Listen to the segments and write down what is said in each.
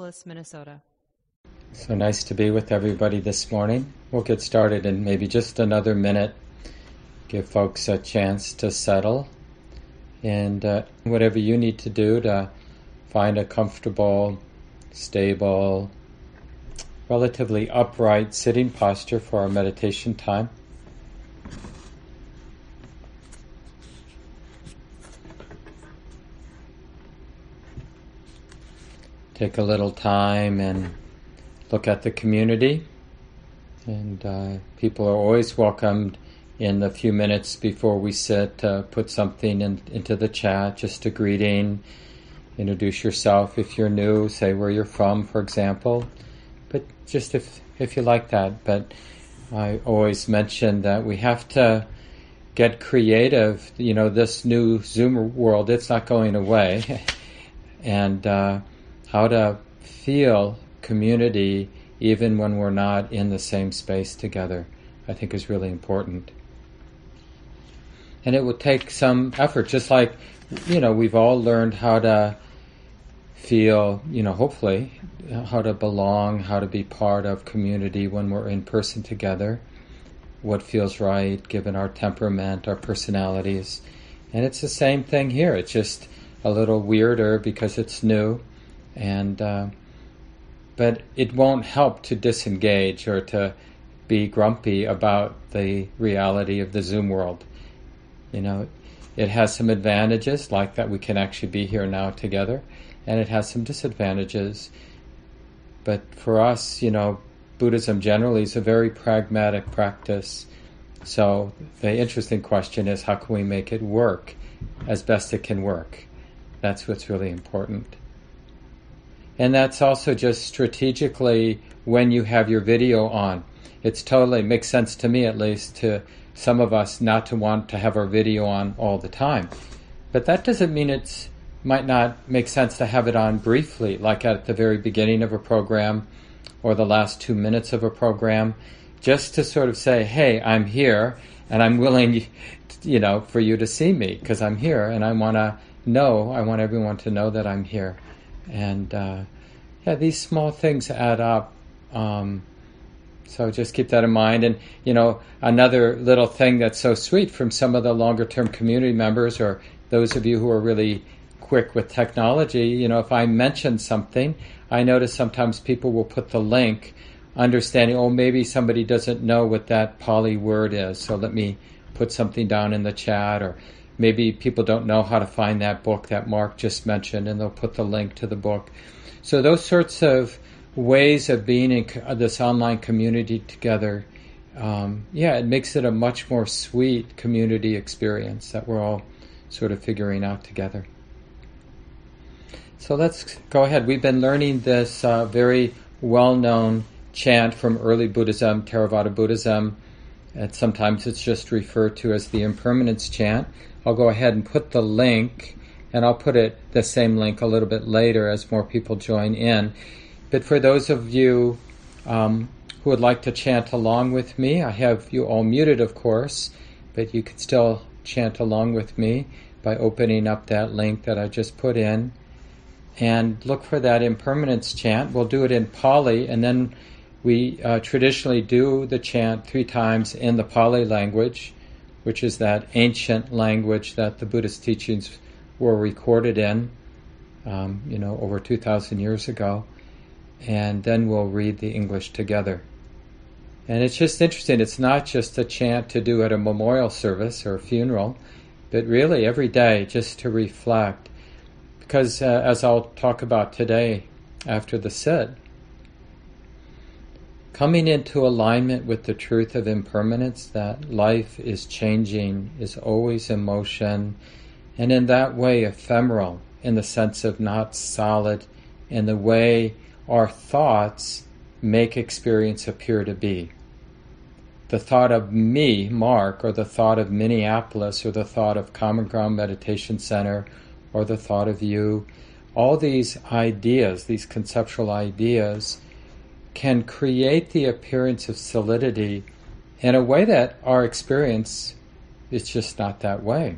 Minneapolis, Minnesota. So nice to be with everybody this morning. We'll get started in maybe just another minute. Give folks a chance to settle. And uh, whatever you need to do to find a comfortable, stable, relatively upright sitting posture for our meditation time. Take a little time and look at the community. And uh, people are always welcomed in the few minutes before we sit, uh, put something in, into the chat, just a greeting. Introduce yourself if you're new, say where you're from, for example. But just if, if you like that. But I always mention that we have to get creative. You know, this new Zoom world, it's not going away. and uh, how to feel community even when we're not in the same space together, I think is really important. And it will take some effort, just like, you know, we've all learned how to feel, you know, hopefully, how to belong, how to be part of community when we're in person together, what feels right given our temperament, our personalities. And it's the same thing here. It's just a little weirder because it's new and uh, but it won't help to disengage or to be grumpy about the reality of the Zoom world. You know, it has some advantages, like that we can actually be here now together, and it has some disadvantages. But for us, you know, Buddhism generally is a very pragmatic practice. So the interesting question is how can we make it work as best it can work? That's what's really important. And that's also just strategically when you have your video on. It's totally makes sense to me, at least, to some of us not to want to have our video on all the time. But that doesn't mean it might not make sense to have it on briefly, like at the very beginning of a program or the last two minutes of a program, just to sort of say, hey, I'm here and I'm willing, you know, for you to see me because I'm here and I want to know, I want everyone to know that I'm here. And uh, yeah, these small things add up. Um, so just keep that in mind. And you know, another little thing that's so sweet from some of the longer term community members or those of you who are really quick with technology, you know, if I mention something, I notice sometimes people will put the link, understanding, oh, maybe somebody doesn't know what that Pali word is, so let me put something down in the chat, or maybe people don't know how to find that book that Mark just mentioned, and they'll put the link to the book. So those sorts of ways of being in this online community together, um, yeah, it makes it a much more sweet community experience that we're all sort of figuring out together. So let's go ahead. We've been learning this uh, very well-known chant from early Buddhism, Theravada Buddhism. And sometimes it's just referred to as the impermanence chant. I'll go ahead and put the link, and I'll put it the same link a little bit later as more people join in. But for those of you um, who would like to chant along with me, I have you all muted, of course, but you can still chant along with me by opening up that link that I just put in. And look for that impermanence chant. We'll do it in Pali, and then we uh, traditionally do the chant three times in the Pali language which is that ancient language that the Buddhist teachings were recorded in, um, you know, over 2,000 years ago. And then we'll read the English together. And it's just interesting. It's not just a chant to do at a memorial service or a funeral, but really every day just to reflect. Because uh, as I'll talk about today after the sit, coming into alignment with the truth of impermanence that life is changing, is always in motion, and in that way ephemeral in the sense of not solid, in the way our thoughts make experience appear to be. The thought of me, Mark, or the thought of Minneapolis, or the thought of Common Ground Meditation Center, or the thought of you, all these ideas, these conceptual ideas, can create the appearance of solidity in a way that our experience is just not that way.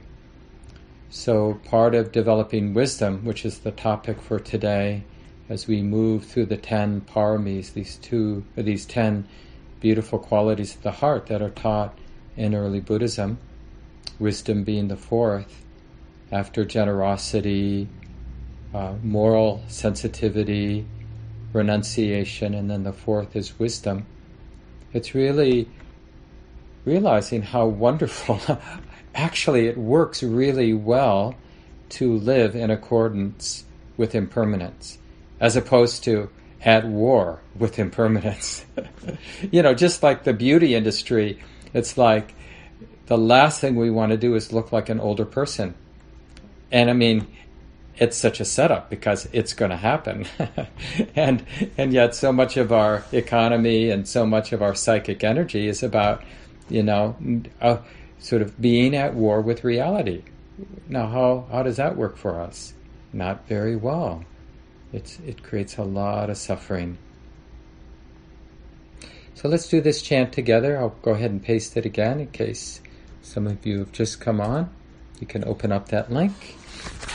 So, part of developing wisdom, which is the topic for today, as we move through the ten paramis, these two, these ten beautiful qualities of the heart that are taught in early Buddhism, wisdom being the fourth, after generosity, uh, moral sensitivity, renunciation, and then the fourth is wisdom. It's really realizing how wonderful, actually, it works really well to live in accordance with impermanence, as opposed to at war with impermanence. you know, just like the beauty industry, it's like the last thing we want to do is look like an older person. And I mean, it's such a setup because it's going to happen. and and yet so much of our economy and so much of our psychic energy is about, you know, uh, sort of being at war with reality. Now, how, how does that work for us? Not very well. It's, it creates a lot of suffering. So let's do this chant together. I'll go ahead and paste it again in case some of you have just come on. You can open up that link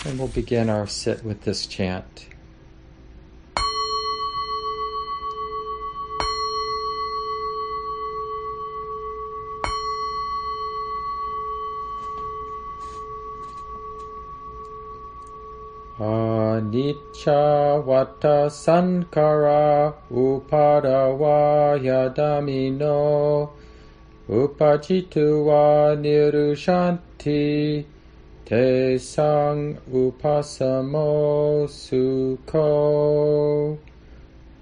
and we'll begin our sit with this chant. Anicca vata sankhara upadavaya dhammino upajituva nirushanti te sang upasamo sukho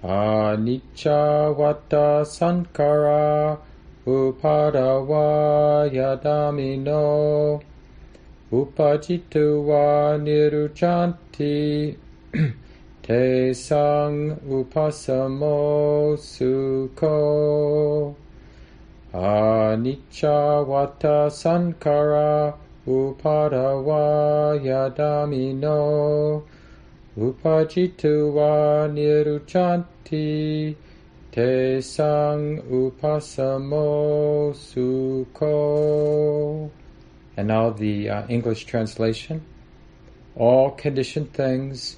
anicca vata sankhara upadavaya dhammino upajituva niruchanti. Te sang upasamo sukho anicca vata sankhara upadavaya dhammino upajituva niruchanti te sang upasamo sukho and now the uh, English translation. All conditioned things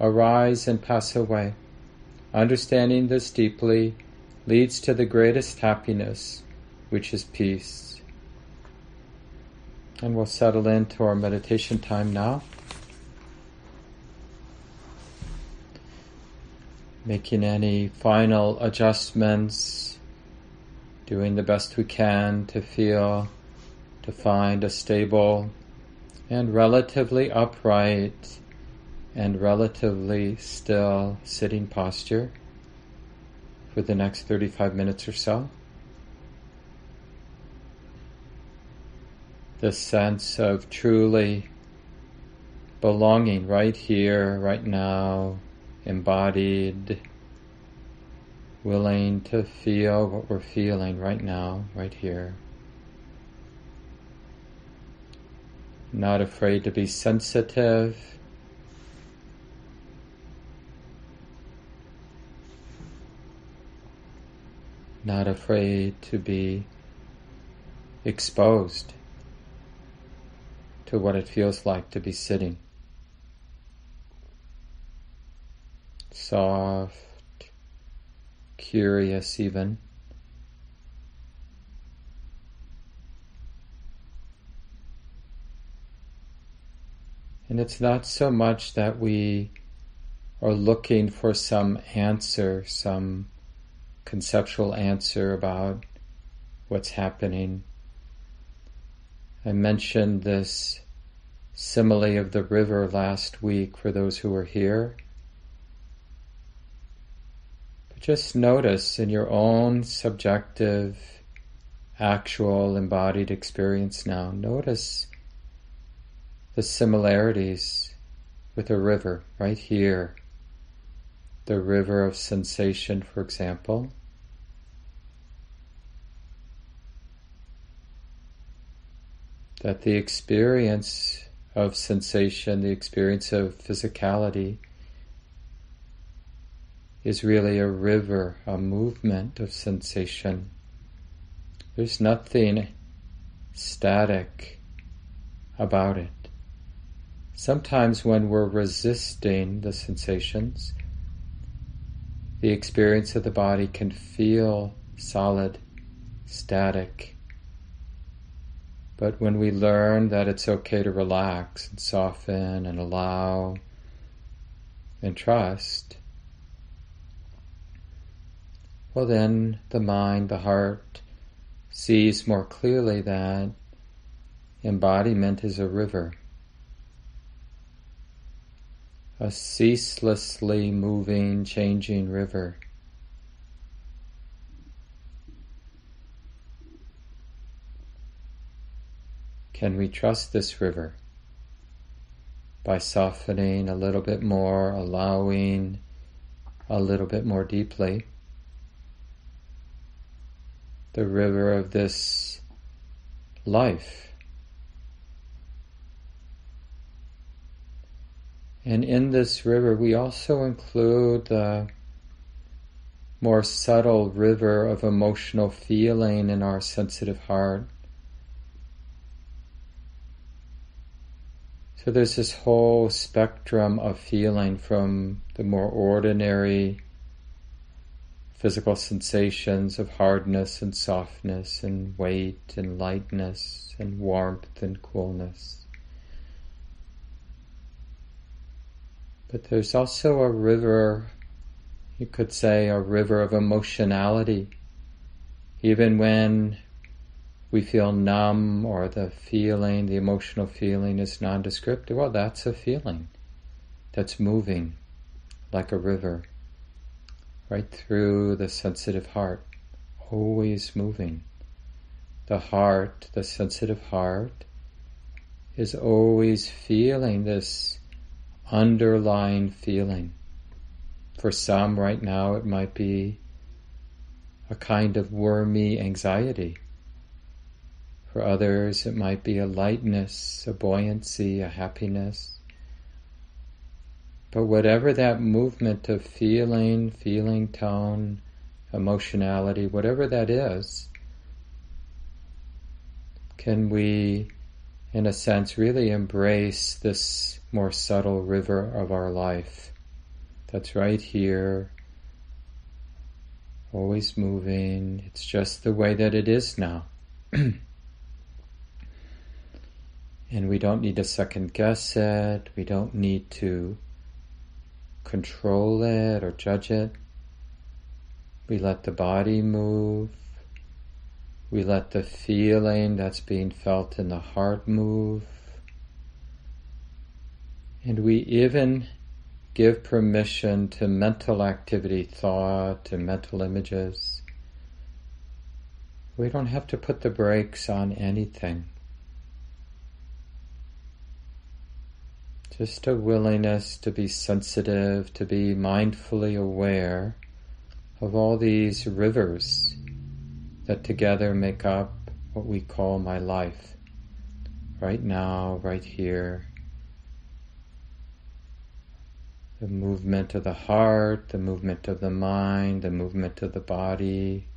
arise and pass away. Understanding this deeply leads to the greatest happiness, which is peace. And we'll settle into our meditation time now. Making any final adjustments, doing the best we can to feel to find a stable and relatively upright and relatively still sitting posture for the next 35 minutes or so. The sense of truly belonging right here, right now, embodied, willing to feel what we're feeling right now, right here. not afraid to be sensitive. Not afraid to be exposed to what it feels like to be sitting. Soft, curious even. And it's not so much that we are looking for some answer, some conceptual answer about what's happening. I mentioned this simile of the river last week for those who were here. But just notice in your own subjective, actual, embodied experience now, notice the similarities with a river right here. The river of sensation, for example. That the experience of sensation, the experience of physicality, is really a river, a movement of sensation. There's nothing static about it. Sometimes when we're resisting the sensations, the experience of the body can feel solid, static. But when we learn that it's okay to relax and soften and allow and trust, well, then the mind, the heart sees more clearly that embodiment is a river, a ceaselessly moving, changing river. Can we trust this river by softening a little bit more, allowing a little bit more deeply? The river of this life. And in this river, we also include the more subtle river of emotional feeling in our sensitive heart. So there's this whole spectrum of feeling from the more ordinary physical sensations of hardness and softness and weight and lightness and warmth and coolness. But there's also a river, you could say a river of emotionality. Even when we feel numb or the feeling, the emotional feeling is nondescript, well, that's a feeling that's moving like a river right through the sensitive heart, always moving. The heart, the sensitive heart, is always feeling this underlying feeling. For some, right now, it might be a kind of wormy anxiety for others, it might be a lightness, a buoyancy, a happiness. But whatever that movement of feeling, feeling tone, emotionality, whatever that is, can we, in a sense, really embrace this more subtle river of our life that's right here, always moving. It's just the way that it is now. And we don't need to second guess it. We don't need to control it or judge it. We let the body move. We let the feeling that's being felt in the heart move. And we even give permission to mental activity, thought, and mental images. We don't have to put the brakes on anything. Just a willingness to be sensitive, to be mindfully aware of all these rivers that together make up what we call my life. Right now, right here. The movement of the heart, the movement of the mind, the movement of the body,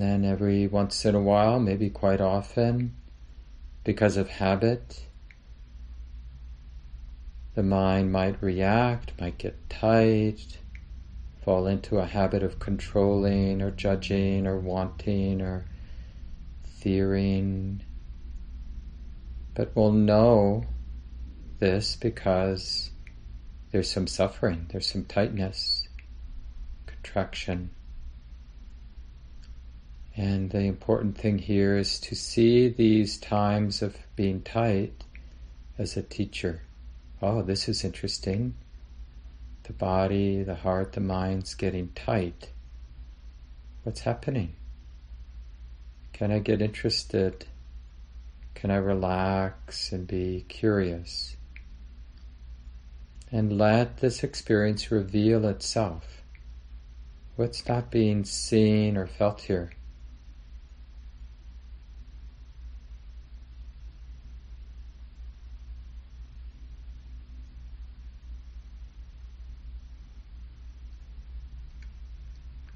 And then every once in a while, maybe quite often, because of habit, the mind might react, might get tight, fall into a habit of controlling or judging or wanting or fearing. But we'll know this because there's some suffering, there's some tightness, contraction. And the important thing here is to see these times of being tight as a teacher. Oh, this is interesting. The body, the heart, the mind's getting tight. What's happening? Can I get interested? Can I relax and be curious? And let this experience reveal itself. What's not being seen or felt here?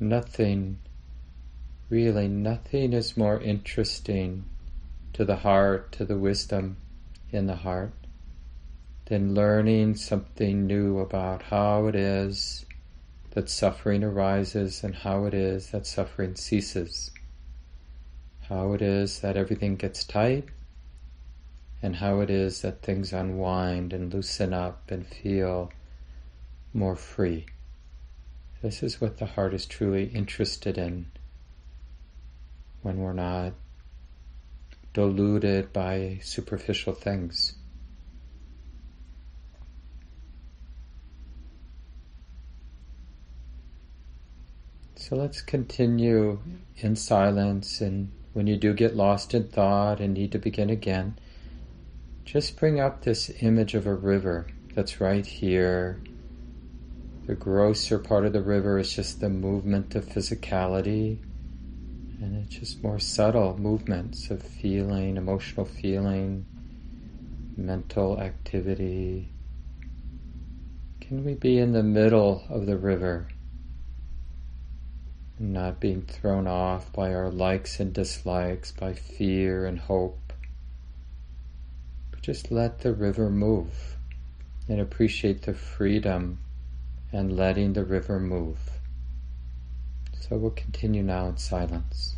Nothing, really nothing is more interesting to the heart, to the wisdom in the heart, than learning something new about how it is that suffering arises and how it is that suffering ceases. How it is that everything gets tight and how it is that things unwind and loosen up and feel more free. This is what the heart is truly interested in when we're not diluted by superficial things. So let's continue in silence, and when you do get lost in thought and need to begin again, just bring up this image of a river that's right here. The grosser part of the river is just the movement of physicality, and it's just more subtle movements of feeling, emotional feeling, mental activity. Can we be in the middle of the river? Not being thrown off by our likes and dislikes, by fear and hope But just let the river move and appreciate the freedom and letting the river move. So we'll continue now in silence.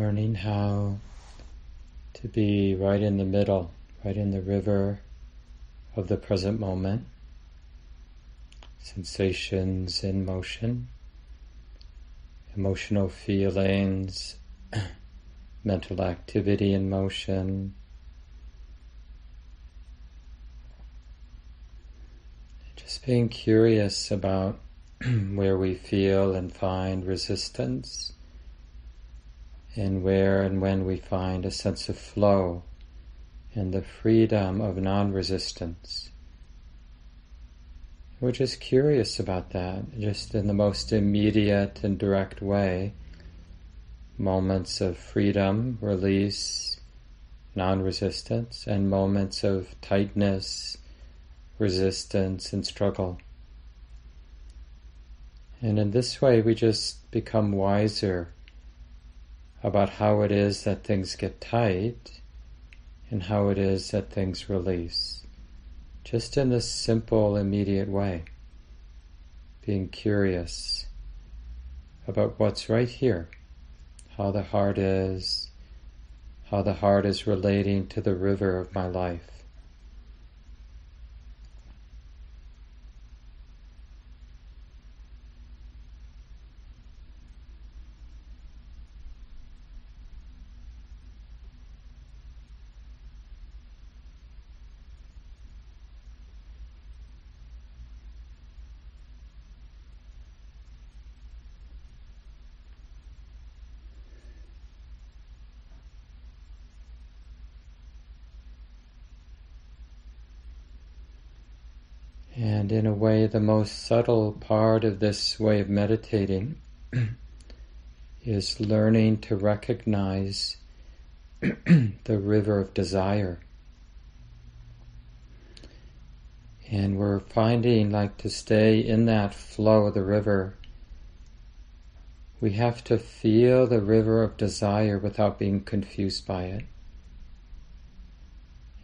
Learning how to be right in the middle, right in the river of the present moment, sensations in motion, emotional feelings, mental activity in motion. Just being curious about where we feel and find resistance, and where and when we find a sense of flow and the freedom of non resistance. We're just curious about that, just in the most immediate and direct way. Moments of freedom, release, non resistance, and moments of tightness, resistance, and struggle. And in this way, we just become wiser about how it is that things get tight and how it is that things release. Just in this simple, immediate way, being curious about what's right here, how the heart is, how the heart is relating to the river of my life. The most subtle part of this way of meditating is learning to recognize the river of desire. And we're finding like to stay in that flow of the river, we have to feel the river of desire without being confused by it.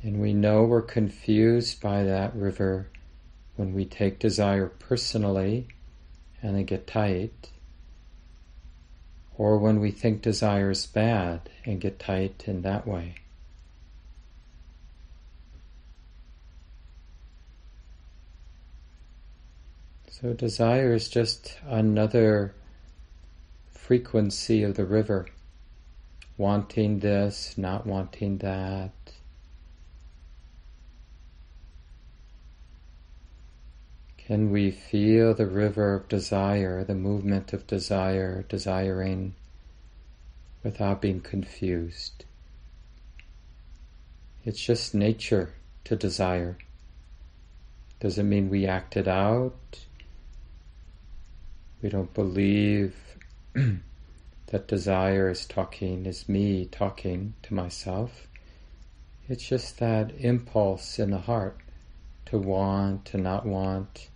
And we know we're confused by that river when we take desire personally and they get tight, or when we think desire is bad and get tight in that way. So desire is just another frequency of the river, wanting this, not wanting that, Can we feel the river of desire, the movement of desire, desiring, without being confused? It's just nature to desire. Doesn't mean we act it out. We don't believe that desire is talking, is me talking to myself. It's just that impulse in the heart to want, to not want,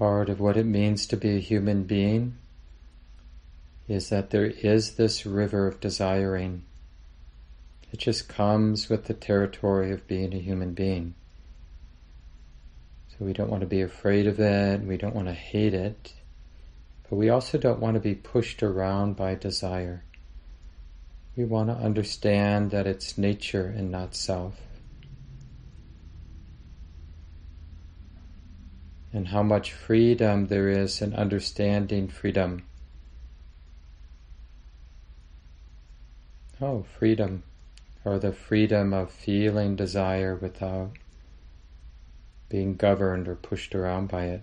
part of what it means to be a human being is that there is this river of desiring. It just comes with the territory of being a human being. So we don't want to be afraid of it, we don't want to hate it, but we also don't want to be pushed around by desire. We want to understand that it's nature and not self. And how much freedom there is in understanding freedom. Oh, freedom, or the freedom of feeling desire without being governed or pushed around by it.